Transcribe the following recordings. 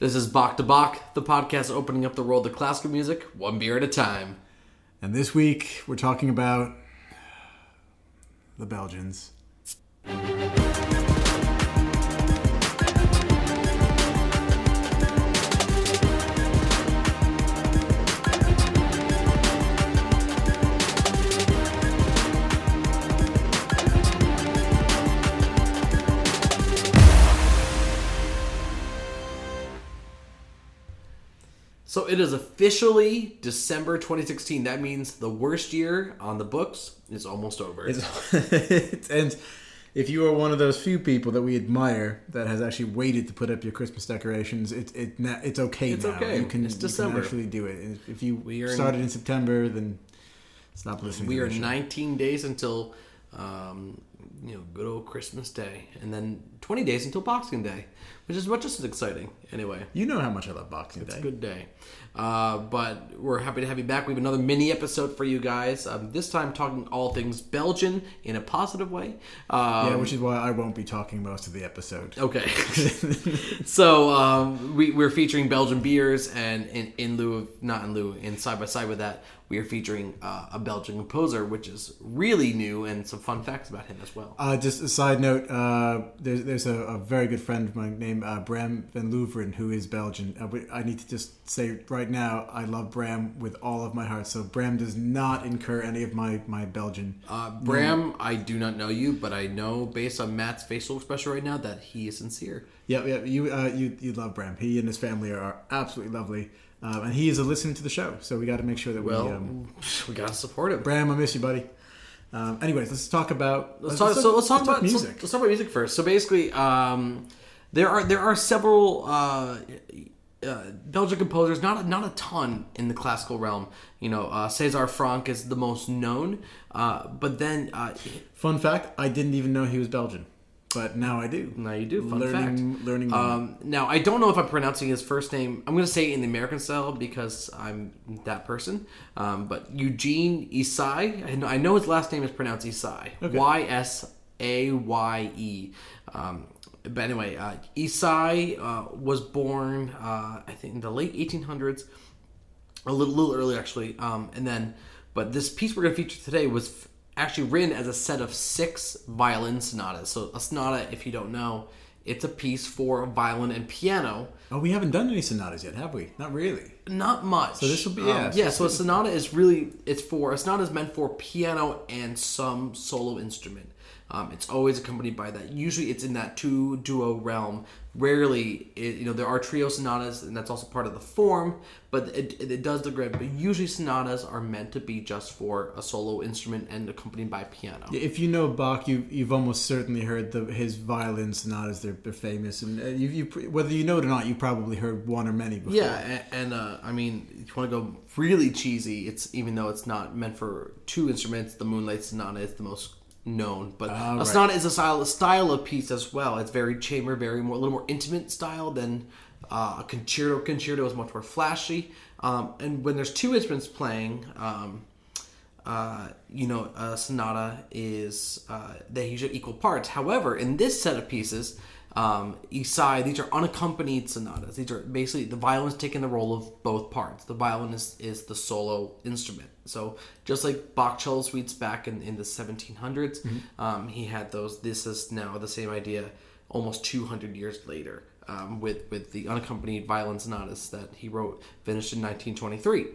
This is Bach to Bach, the podcast opening up the world of classical music one beer at a time. And this week we're talking about the Belgians. So it is officially December 2016. That means the worst year on the books is almost over. It's, and if you are one of those few people that we admire that has actually waited to put up your Christmas decorations, it, it it's okay It's now. okay. You can, It's you can actually do it. If you We are in- started in September, then stop listening. we are 19 days until, um, you know, good old Christmas Day, and then 20 days until Boxing Day, which is much just as exciting. Anyway, You know how much I love Boxing It's Day. a good day. Uh, but we're happy to have you back. We have another mini episode for you guys. Um, this time talking all things Belgian in a positive way. Um, Yeah, which is why I won't be talking most of the episode. Okay. so um, we, we're featuring Belgian beers, and in, in lieu of, not in lieu, in side by side with that, we are featuring uh, a Belgian composer, which is really new, and some fun facts about him as well. Uh, just a side note, uh, there's, there's a, a very good friend of mine named uh, Bram van Louveren who is Belgian. Uh, I need to just say right now, I love Bram with all of my heart. So Bram does not incur any of my, my Belgian. Uh, Bram, I do not know you, but I know based on Matt's facial expression right now that he is sincere. Yeah, yeah, you uh, you you love Bram. He and his family are absolutely lovely, um, and he is a listener to the show. So we got to make sure that Well, we. Um, we gotta support him. Bram, I miss you, buddy. Um, anyways, let's talk about Let's talk. So let's talk about music. So, let's talk about music first. So basically, um, there are there are several uh, uh, Belgian composers, not not a ton in the classical realm. You know, uh, César Franck is the most known, uh, but then uh, Fun fact: I didn't even know he was Belgian, but now I do. now you do fun learning, fact. learning. Um, now I don't know if I'm pronouncing his first name. I'm going to say in the American style because I'm that person. Um, but Eugene Ysaÿe. I know, I know his last name is pronounced Ysaÿe. Okay. Y S A Y E. Um, but anyway, uh, Ysaÿe uh, was born, uh, I think, in the late 1800s, a little, little early actually. Um, and then, but this piece we're going to feature today was actually written as a set of six violin sonatas. So a sonata, if you don't know, it's a piece for violin and piano. oh, we haven't done any sonatas yet, have we? Not really. Not much. So this will be- yeah, yeah. so So a sonata is really it's for a sonata is meant for piano and some solo instrument. Um, it's always accompanied by that. Usually, it's in that two duo realm. Rarely, it, you know, there are trio sonatas, and that's also part of the form. But it, it, does the grid. But usually, sonatas are meant to be just for a solo instrument and accompanied by piano. If you know Bach, you, you've almost certainly heard the, his violin sonatas. They're, they're famous, and uh, you, you, whether you know it or not, you probably heard one or many before. Yeah, and, and uh, I mean, if you want to go really cheesy, it's even though it's not meant for two instruments, the Moonlight Sonata is the most known. But Ah, a right. sonata is a style, a style of piece as well. It's very chamber, very more, a little more intimate style than uh, a concerto. Concerto is much more flashy, um, and when there's two instruments playing. Um, uh, you know, a sonata is uh, they usually equal parts. However, in this set of pieces, um, Ysaÿe, these are unaccompanied sonatas. These are basically the violin's taking the role of both parts. The violin is, is the solo instrument. So just like Bach cello suites back in, in the 1700s, um, he had those. This is now the same idea, almost 200 years later, um, with with the unaccompanied violin sonatas that he wrote, finished in 1923.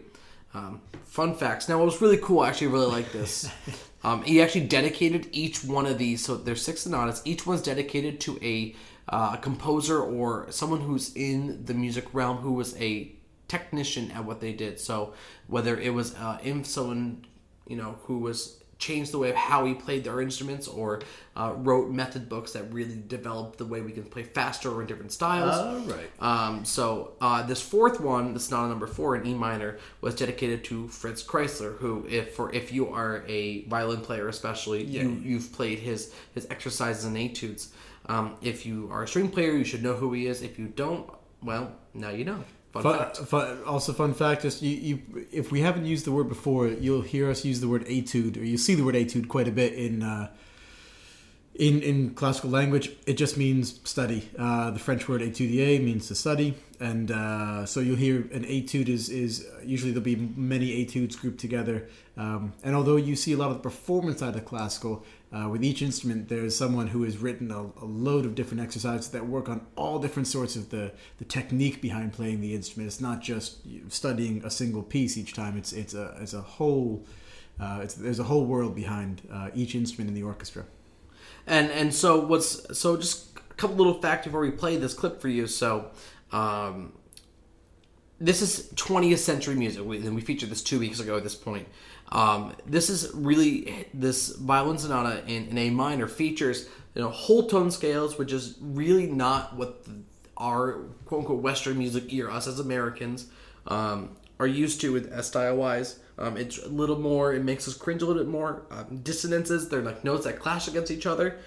Um, fun facts. Now, what was really cool, I actually really like this. Um, he actually dedicated each one of these. So there's six sonatas. Each one's dedicated to a uh, composer or someone who's in the music realm who was a technician at what they did. So whether it was uh, someone you know who was changed the way of how we played their instruments or uh, wrote method books that really developed the way we can play faster or in different styles. All right. Um, so uh, this fourth one, the sonata number four in E minor, was dedicated to Fritz Kreisler, who, if for if you are a violin player, especially, you you've played his his exercises and etudes. Um, if you are a string player, you should know who he is. If you don't, well, now you know. Fun, Fun, fun, also, fun fact: just you, you, if we haven't used the word before, you'll hear us use the word etude, or you see the word etude quite a bit in uh, In, in classical language, it just means study. Uh, the French word étudier means to study, and uh, so you'll hear an etude is, is usually there'll be many etudes grouped together. Um, and although you see a lot of the performance side of classical, uh, with each instrument, there's someone who has written a, a, load of different exercises that work on all different sorts of the, the technique behind playing the instrument. It's not just studying a single piece each time. It's it's a it's a whole uh, it's, there's a whole world behind uh, each instrument in the orchestra. And and so what's so just a couple little facts before we play this clip for you. So. Um, this is 20th century music, and we featured this two weeks ago at this point. Um, this is really this violin sonata in, in A minor features you know whole tone scales, which is really not what the, our quote unquote Western music ear, us as Americans, um, are used to with style wise. Um, it's a little more. It makes us cringe a little bit more. Um, dissonances. They're like notes that clash against each other.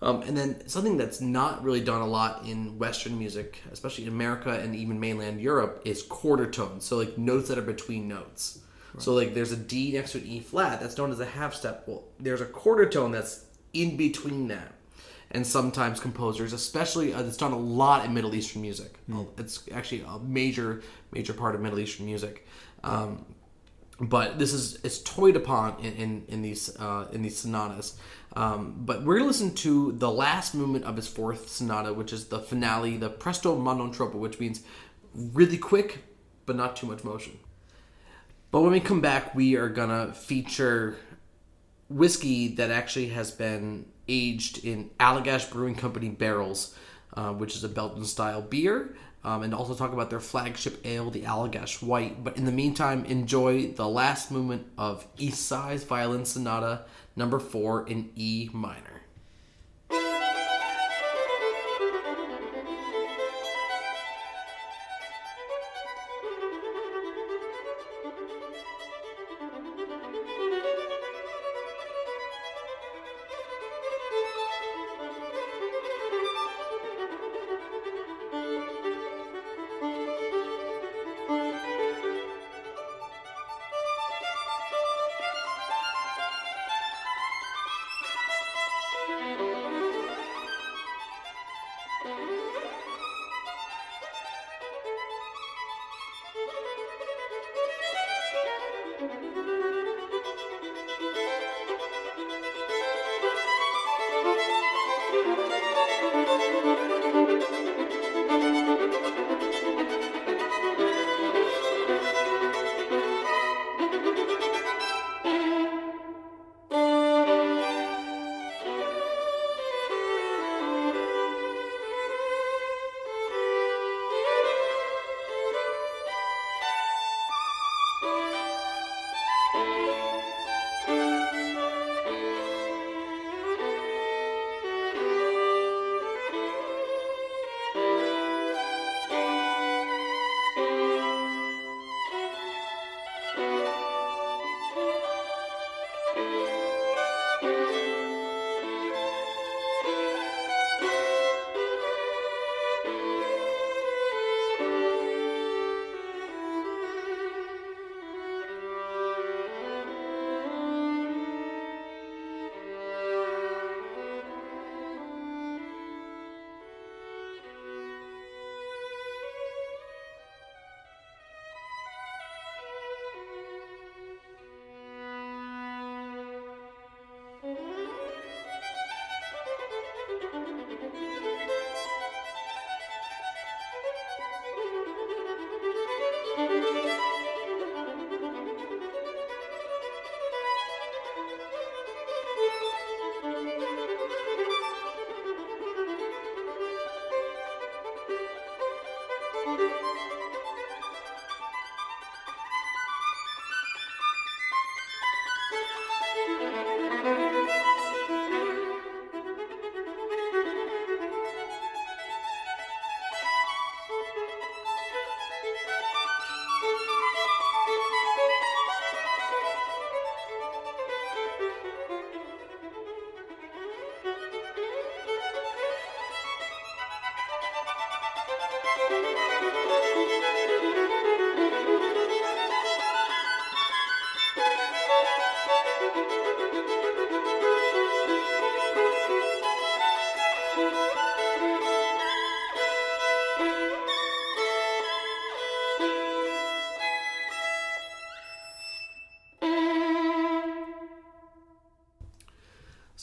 Um, and then something that's not really done a lot in Western music, especially in America and even mainland Europe, is quarter tones. So like notes that are between notes. Right. So like there's a D next to an E flat that's known as a half step. Well, there's a quarter tone that's in between that. And sometimes composers, especially uh, it's done a lot in Middle Eastern music. Mm. It's actually a major, major part of Middle Eastern music. Um, but this is it's toyed upon in in, in these uh, in these sonatas. Um, but we're gonna listen to the last movement of his fourth sonata, which is the finale, the presto ma non troppo, which means really quick but not too much motion. But when we come back, we are gonna feature whiskey that actually has been aged in Allagash Brewing Company barrels, uh, which is a Belgian style beer, um, and also talk about their flagship ale, the Allagash White. But in the meantime, enjoy the last movement of Ysaÿe's Violin Sonata number four in E minor.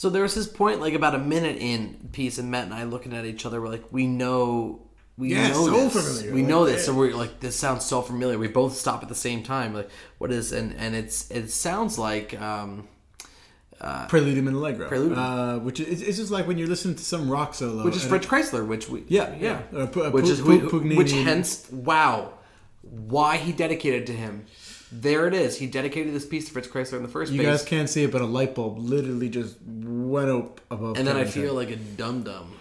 So there was this point, like about a minute in piece, and Matt and I looking at each other, we're like, we know, we Yeah, know so this, familiar, we like, know this. yeah. So we're like, this sounds so familiar. We both stop at the same time, like, what is? And and it's it sounds like, um, Preludium and Allegro, Preludium. uh, which is it's just like when you're listening to some rock solo, which is Fritz Kreisler, which we Yeah, yeah, yeah. Uh, Pu- uh, which Pu- is Pugnani. which hence wow, why he dedicated to him. There it is. He dedicated this piece to Fritz Kreisler in the first You place. guys can't see it, but a light bulb literally just went up above. and then I feel head. like a dum dum.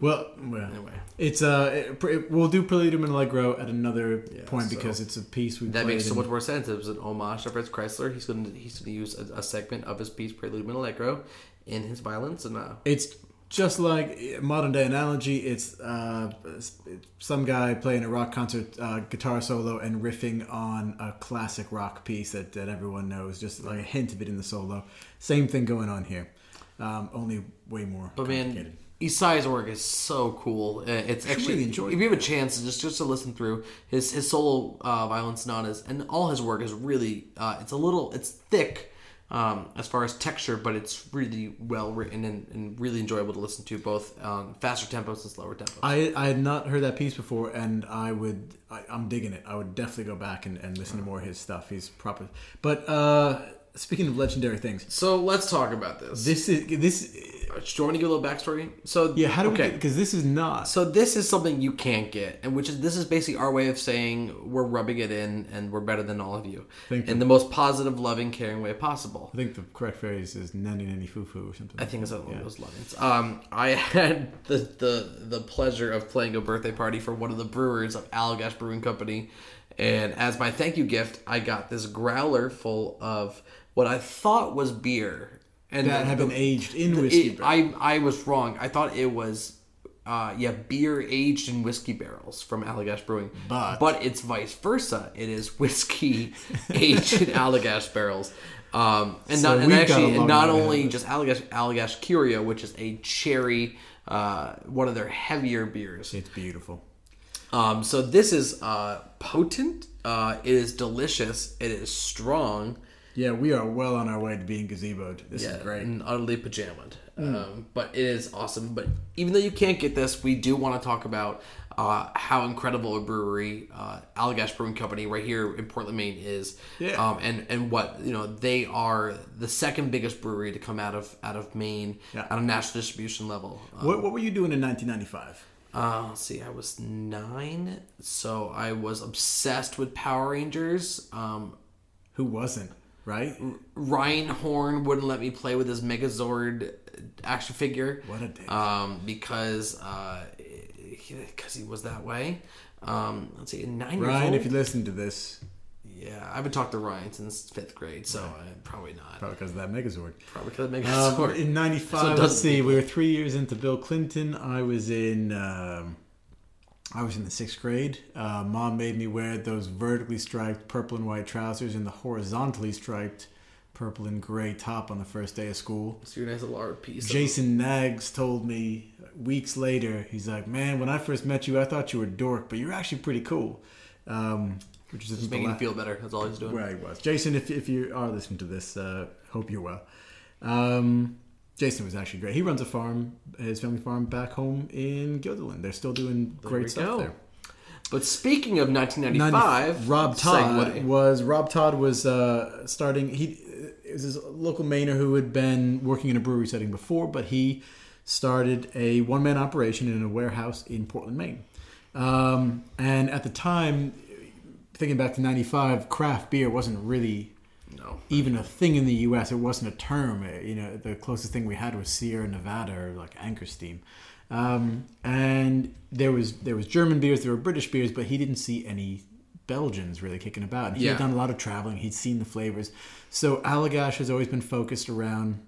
well, well, Anyway. it's uh, it, it- we'll do Preludium and Allegro at another point so- because it's a piece we That makes so much more sense. It was an homage to Fritz Kreisler. He's going to he's going to use a, a segment of his piece Prelude and Allegro in his violence, and uh, It's just like modern day analogy. It's uh, some guy playing a rock concert uh, guitar solo and riffing on a classic rock piece that, that everyone knows. Just like a hint of it in the solo. Same thing going on here, um, only way more but man, Ysaÿe's work is so cool. Uh, It's actually really if you have a chance just just to listen through his his solo uh, violence sonatas and all his work is really uh, it's a little it's thick. Um, as far as texture, but it's really well written and, and really enjoyable to listen to, both on faster tempos and slower tempos. I, I had not heard that piece before, and I would I, I'm digging it. I would definitely go back and, and listen to more of his stuff. He's proper. But uh, speaking of legendary things, so let's talk about this. this is this. Do you want me to give a little backstory? So Yeah, how do okay. we? Because this is not. So this is something you can't get, and which is this is basically our way of saying we're rubbing it in, and we're better than all of you, Thank in you. the most positive, loving, caring way possible. I think the correct phrase is nanny nanny foo foo or something. I think it's one of those lines. Um, I had the, the the pleasure of playing a birthday party for one of the brewers of Allagash Brewing Company, and as my thank you gift, I got this growler full of what I thought was beer, and that the- had been the- aged in whiskey. it. I I was wrong. I thought it was uh, yeah beer aged in whiskey barrels from Allagash Brewing, But- but it's vice versa. It is whiskey aged in Allagash barrels. Um, and So not and we've got a actually not ahead only just Allagash Allagash Curieux, which is a cherry, uh, one of their heavier beers. it's beautiful. Um, so this is uh, potent. Uh, it is delicious. It is strong. Yeah, we are well on our way to being gazeboed. This Yeah, is great. and utterly pajamaed. Um, but it is awesome. But even though you can't get this, we do want to talk about uh, how incredible a brewery, uh, Allagash Brewing Company, right here in Portland, Maine, is. Yeah. Um, and and what you know, they are the second biggest brewery to come out of out of Maine Yeah. on a national distribution level. Um, What, what were you doing in 1995? uh, let's see, I was nine, so I was obsessed with Power Rangers. Um, Who wasn't? Right? Ryan Horn wouldn't let me play with his Megazord action figure. What a dick. Um, because uh, because he was that way. Um, let's see, nine Ryan, if you listen to this, yeah, I haven't talked to Ryan since fifth grade, so uh, probably not. probably because of that Megazord. Probably because of Um, Megazord. in '95, So let's see, we were three years into Bill Clinton. I was in, um, I was in the sixth grade. Uh, Mom made me wear those vertically striped purple and white trousers and the horizontally striped purple and gray top on the first day of school. so you're a nice little piece. Jason Nags told me weeks later, he's like, "Man, when I first met you, I thought you were a dork, but you're actually pretty cool." Um, which is Just making la- feel better. That's all he's doing. where he was. Jason, if, if you are listening to this, uh, hope you're well. Um, Jason was actually great. He runs a farm, his family farm back home in Guilderland. They're still doing we great stuff go. there. But speaking of 1995, Rob Tod segue. was Rob Tod was uh, starting. He it was his local Mainer who had been working in a brewery setting before, but he started a one man operation in a warehouse in Portland, Maine. Um, and at the time, thinking back to '95, craft beer wasn't really no. even a thing in the U.S. It wasn't a term. Uh, You know, the closest thing we had was Sierra Nevada or like Anchor Steam, um, and there was there was German beers, there were British beers, but he didn't see any Belgians really kicking about. And he Yeah. had done a lot of traveling. He'd seen the flavors. So Allagash has always been focused around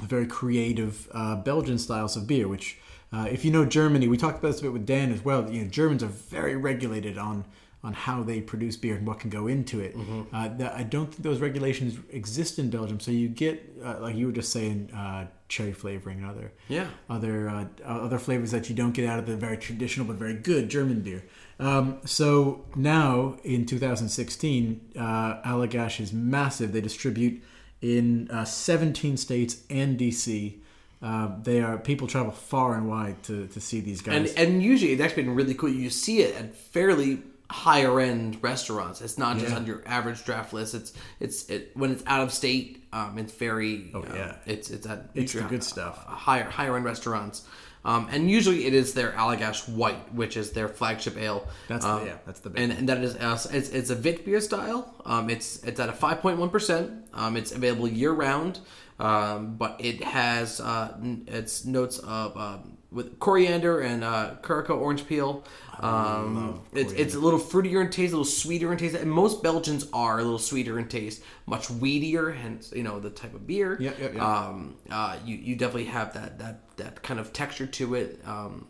very creative uh, Belgian styles of beer. Which, uh, if you know Germany, we talked about this a bit with Dan as well. You know, Germans are very regulated on on how they produce beer and what can go into it. Uh, that, I don't think those regulations exist in Belgium. So you get, uh, like you were just saying, uh, cherry flavoring and other Yeah. other uh, other flavors that you don't get out of the very traditional but very good German beer. Um, so now in 2016, uh, Allagash is massive. They distribute in uh, 17 states and DC. uh, they are people travel far and wide to, to see these and guys. and usually it's actually been really cool. You see it at fairly higher end restaurants. It's not just Yeah. on your average draft list. It's it's it, when it's out of state. Um, it's very. Oh yeah. It's it's at It's the good stuff. higher higher end restaurants. Um, and usually it is their Allagash White, which is their flagship ale. That's the- um, yeah, that's the big and, and that is uh, it's it's a Vit beer style. Um, it's it's at a five point one percent. Um, it's available year round. Um, but it has uh, n- its notes of um, with coriander and uh, Curaçao orange peel. Um, it's it's a little fruitier in taste, a little sweeter in taste, and most Belgians are a little sweeter in taste, much weedier, hence you know the type of beer. Yep, yep, yep. Um, uh, you you definitely have that that that kind of texture to it. Um,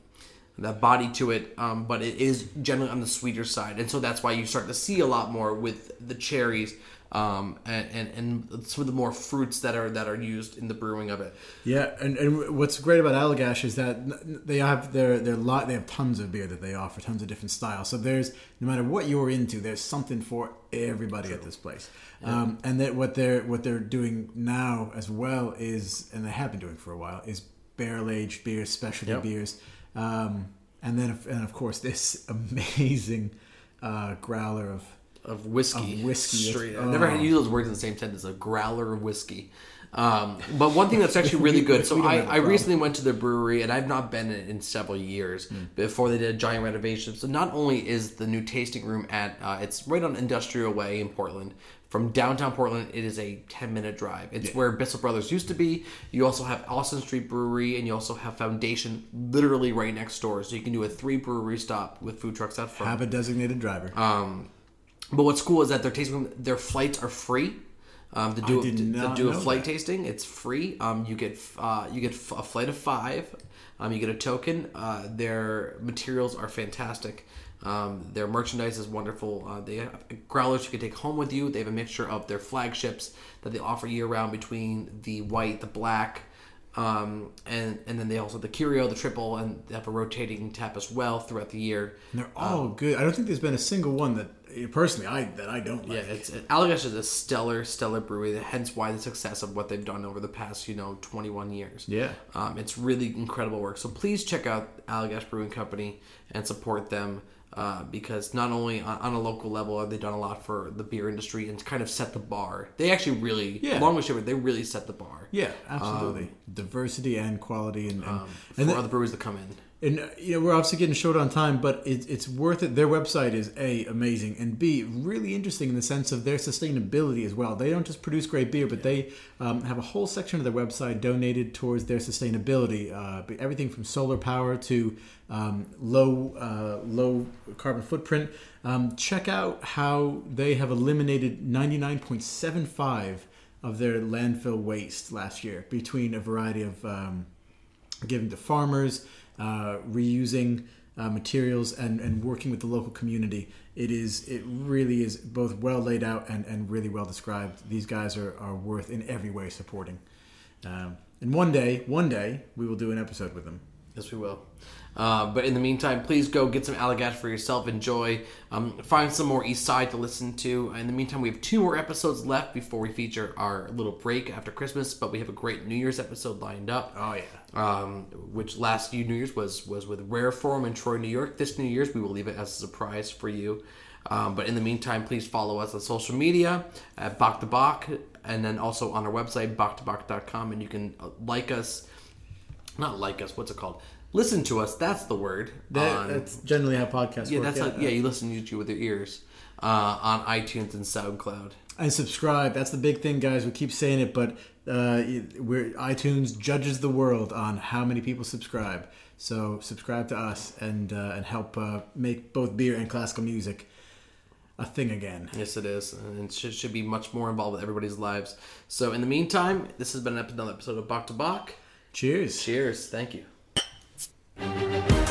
that body to it, um, but it is generally on the sweeter side, and so that's why you start to see a lot more with the cherries um, and, and and some of the more fruits that are that are used in the brewing of it. Yeah, and, and what's great about Allagash is that they have their their lot. They have tons of beer that they offer, tons of different styles. So there's no matter what you're into, there's something for everybody at this place. Um, and that what they're what they're doing now as well is, and they have been doing for a while, is barrel aged beers, specialty Yep. beers, um, and then of- and of course this amazing uh, growler of of whiskey. Of whiskey. Straight. Oh. I've never had to use those words in the same sentence. A growler of whiskey. Um, but one thing that's actually really good. So I, I recently went to the brewery, and I've not been in, in several years Hmm. before they did a giant renovation. So not only is the new tasting room at uh, it's right on Industrial Way in Portland. From downtown Portland, it is a 10 minute drive. It's where Bissell Brothers used to be. You also have Austin Street Brewery, and you also have Foundation literally right next door. So you can do a three brewery stop with food trucks out front. have a designated driver. Um, but what's cool is that their tasting room, their flights are free. Um, to do to, to do a flight that. tasting, it's free. Um, you get uh, you get a flight of five. Um, you get a token. Uh, their materials are fantastic. Um, their merchandise is wonderful. Uh, they have growlers you can take home with you. They have a mixture of their flagships that they offer year round between the white, the black, um, and and then they also have the Curieux, the triple, and they have a rotating tap as well throughout the year. And they're all good. I don't think there's been a single one that personally I that I don't like. Yeah, it's Allagash is a stellar, stellar brewery. Hence, why the success of what they've done over the past, you know, twenty one years. Yeah. um, it's really incredible work. So please check out Allagash Brewing Company and support them uh, because not only on, on a local level have they done a lot for the beer industry and kind of set the bar. They actually really, Yeah. along with Shiver, they really set the bar Yeah, absolutely. Diversity and quality and and, um, for and, the- other breweries that come in. And uh, you know we're obviously getting short on time, but it, it's worth it. Their website is a amazing and b really interesting in the sense of their sustainability as well. They don't just produce great beer, but they um, have a whole section of their website donated towards their sustainability. Uh, everything from solar power to um, low uh, low carbon footprint. Um, check out how they have eliminated ninety nine point seven five of their landfill waste last year between a variety of um, giving to farmers, uh, reusing uh, materials, and, and working with the local community. It is it really is both well laid out and, and really well described. These guys are, are worth in every way supporting. Um, and one day, one day, we will do an episode with them. Yes, we will. Uh, but in the meantime, please go get some Allagash for yourself. Enjoy. Um, find some more Ysaÿe to listen to. In the meantime, we have two more episodes left before we feature our little break after Christmas. But we have a great New Year's episode lined up. Oh yeah. Um, which last New Year's was was with Rare Form in Troy, New York. This New Year's, we will leave it as a surprise for you. Um, but in the meantime, please follow us on social media at Bach to Bach, and then also on our website, bachtobach.com, and you can uh, like us. Not like us. What's it called? Listen to us. That's the word. That, on- that's generally how podcasts yeah, work. that's how, yeah. You listen to you with your ears uh, on iTunes and SoundCloud. and subscribe. That's the big thing, guys. We keep saying it, but uh, we're iTunes judges the world on how many people subscribe. So subscribe to us and uh, and help uh, make both beer and classical music a thing again. Yes, it is, and it should, should be much more involved with everybody's lives. So, in the meantime, this has been another episode of Bach to Bach. Cheers. Cheers. Thank you.